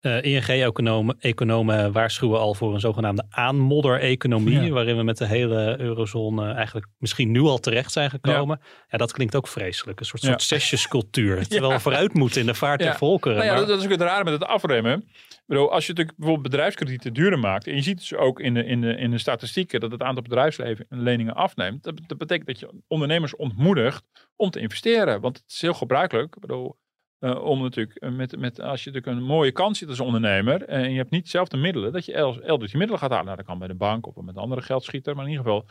Eh, ING-economen economen waarschuwen al voor een zogenaamde aanmodder-economie. Ja. Waarin we met de hele eurozone eigenlijk misschien nu al terecht zijn gekomen. Ja, dat klinkt ook vreselijk. Een soort, Ja. soort zesjescultuur. (laughs) Terwijl we vooruit moeten in de vaart der volkeren. Nou ja, Maar- dat, is ook het rare met het afremmen. Ik bedoel, als je natuurlijk bijvoorbeeld bedrijfskredieten duurder maakt. En je ziet dus ook in de, in de, in de statistieken dat het aantal bedrijfsleningen afneemt. Dat, dat betekent dat je ondernemers ontmoedigt om te investeren. Want het is heel gebruikelijk. Ik bedoel, eh, om natuurlijk eh, met, met, als je natuurlijk een mooie kans ziet als ondernemer. eh, En je hebt niet zelf de middelen. Dat je el- elders die middelen gaat halen. Nou, dat kan bij de bank of met een andere geldschieter. Maar in ieder geval.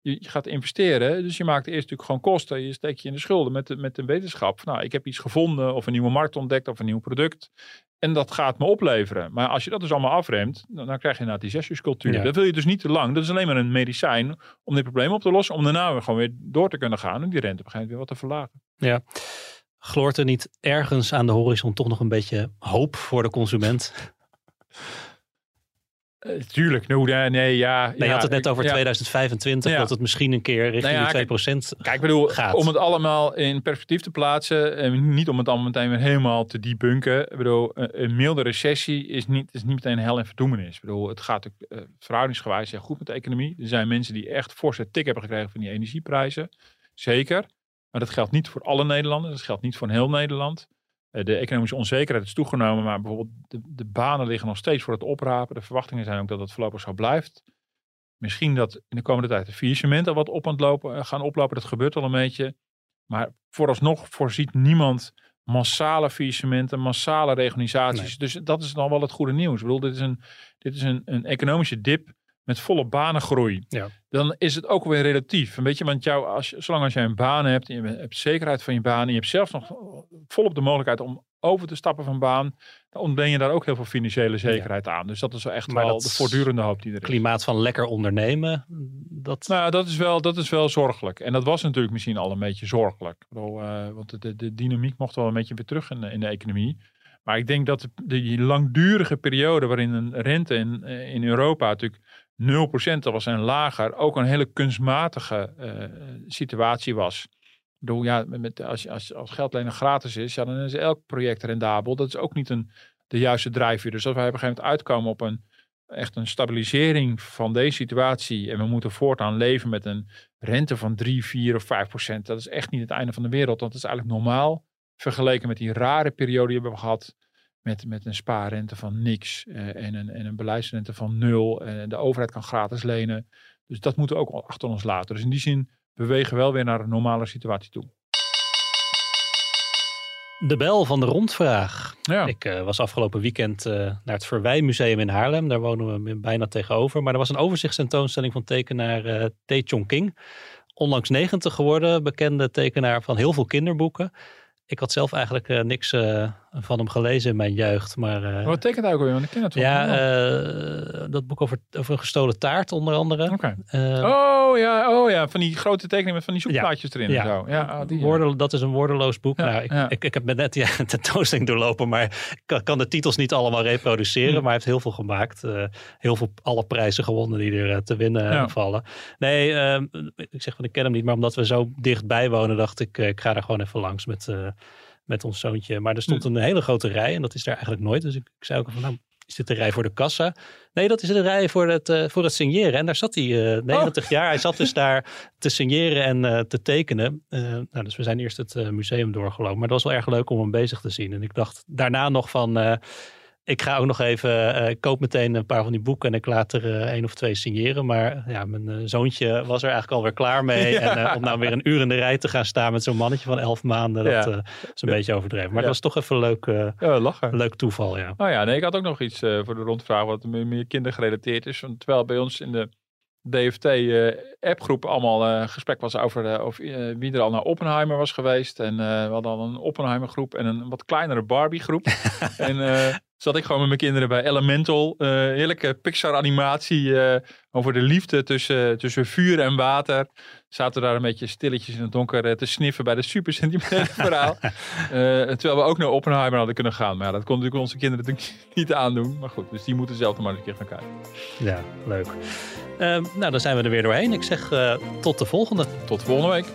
Je, je gaat investeren, dus je maakt eerst natuurlijk gewoon kosten. Je steekt je in de schulden met de, met de wetenschap. van, Nou, ik heb iets gevonden of een nieuwe markt ontdekt of een nieuw product. En dat gaat me opleveren. Maar als je dat dus allemaal afremt, dan, dan krijg je inderdaad die zesjescultuur. Ja. Dat wil je dus niet te lang. Dat is alleen maar een medicijn om dit probleem op te lossen. Om daarna weer gewoon weer door te kunnen gaan. En die rente op een gegeven moment weer wat te verlagen. Ja. Gloort er niet ergens aan de horizon toch nog een beetje hoop voor de consument? Eh, tuurlijk, no, nee, nee, ja. Nee, je ja, had het net over ja. 2025, Ja. dat het misschien een keer richting Nou ja, die kijk- 2% Kijk, bedoel, gaat. om het allemaal in perspectief te plaatsen. En niet om het allemaal meteen weer helemaal te debunken. Ik bedoel, een, een milde recessie is niet, is niet meteen hel en verdoemenis. Ik bedoel, het gaat eh, verhoudingsgewijs heel goed met de economie. Er zijn mensen die echt forse tik hebben gekregen van die energieprijzen. Zeker. Maar dat geldt niet voor alle Nederlanders. Dat geldt niet voor heel Nederland. Eh, De economische onzekerheid is toegenomen, maar bijvoorbeeld de, de banen liggen nog steeds voor het oprapen. De verwachtingen zijn ook dat het voorlopig zo blijft. Misschien dat in de komende tijd de faillissementen wat op aan het lopen, eh, gaan oplopen. Dat gebeurt al een beetje. Maar vooralsnog voorziet niemand massale faillissementen, massale reorganisaties. Dus dat is dan wel het goede nieuws. Ik bedoel, dit is een, dit is een, een economische dip met volle banengroei. Ja. Dan is het ook weer relatief. Weet je, want jou, als, zolang als jij een baan hebt, en je hebt zekerheid van je baan, en je hebt zelfs nog volop de mogelijkheid om over te stappen van baan, dan ontben je daar ook heel veel financiële zekerheid aan. Dus dat is wel echt Maar wel de voortdurende hoop die er is. klimaat van lekker ondernemen, dat... Nou, dat is, wel, dat is wel zorgelijk. En dat was natuurlijk misschien al een beetje zorgelijk. Bedoel, eh, want de, dynamiek mocht wel een beetje weer terug in de, in de economie. Maar ik denk dat de, die langdurige periode waarin een rente in, eh, in Europa natuurlijk 0% was en lager, ook een hele kunstmatige eh, situatie was. Bedoel, ja, met, als, als, als geld lenen gratis is, dan is elk project rendabel. Dat is ook niet een, de juiste drijfveer. Dus als wij op een gegeven moment uitkomen op een echt een stabilisering van deze situatie. En we moeten voortaan leven met een rente van 3, 4 of 5 procent. Dat is echt niet het einde van de wereld. Want dat is eigenlijk normaal. Vergeleken met die rare periode die we hebben gehad. Met, met een spaarrente van niks. eh, en, een, en een beleidsrente van nul. En de overheid kan gratis lenen. Dus dat moeten we ook achter ons laten. Dus in die zin bewegen we wel weer naar een normale situatie toe. De bel van de rondvraag. Ja. Ik eh, was afgelopen weekend eh, naar het Verwijmuseum in Haarlem. Daar wonen we bijna tegenover. Maar er was een overzichtstentoonstelling van tekenaar eh T. Chong King. Onlangs 90 geworden, bekende tekenaar van heel veel kinderboeken. Ik had zelf eigenlijk eh, niks eh, van hem gelezen in mijn jeugd. Maar eh, Wat betekent dat ook weer? Want ik ken het wel. ja, eh, dat boek over, over een gestolen taart onder andere. Eh, Oh ja, oh ja, van die grote tekeningen met van die zoekplaatjes erin Ja. en zo. Ja, ah, die, ja. Woordel- dat is een woordeloos boek. Ja, nou, ik, ja. ik, ik heb net (laughs) ja, een tentoonstelling doorlopen, maar ik kan, de titels niet allemaal reproduceren. Hm. Maar hij heeft heel veel gemaakt. heel veel, alle prijzen gewonnen die er te winnen vallen. Nee, ehm, ik zeg van ik ken hem niet, maar omdat we zo dichtbij wonen, dacht ik, ik ga daar gewoon even langs met, met ons zoontje. Maar er stond Hm. een hele grote rij en dat is daar eigenlijk nooit. Dus ik, ik zei ook van, nou, is dit de rij voor de kassa? Nee, dat is de rij voor het, eh, voor het signeren. En daar zat hij, eh 90 jaar. Hij zat dus (laughs) daar te signeren en eh, te tekenen. Eh, nou, dus we zijn eerst het eh, museum doorgelopen. Maar dat was wel erg leuk om hem bezig te zien. En ik dacht daarna nog van... ik ga ook nog even, eh, ik koop meteen een paar van die boeken en ik laat er eh, één of twee signeren. Maar ja, mijn eh, zoontje was er eigenlijk alweer klaar mee. (laughs) Ja. En om nou weer een uur in de rij te gaan staan met zo'n mannetje van elf maanden, dat Ja. is een beetje overdreven. Maar dat was toch even een leuk, leuk toeval, ja. Oh ja, nee, ik had ook nog iets voor de rondvraag wat meer, meer kindergerelateerd is. Want terwijl bij ons in de DFT-appgroep allemaal gesprek was over, of, wie er al naar Oppenheimer was geweest. En we hadden al een Oppenheimer-groep en een wat kleinere Barbie-groep. (laughs) en zat ik gewoon met mijn kinderen bij Elemental. Uh, heerlijke Pixar-animatie eh, over de liefde tussen, tussen vuur en water. Zaten we daar een beetje stilletjes in het donker eh, te sniffen bij de super sentimentele (laughs) verhaal. terwijl we ook naar Oppenheimer hadden kunnen gaan. Maar ja, dat kon natuurlijk onze kinderen natuurlijk (laughs) niet aandoen. Maar goed, dus die moeten zelf nog maar een keer gaan kijken. Ja, leuk. Nou, dan zijn we er weer doorheen. Ik zeg tot de volgende. Tot de volgende week.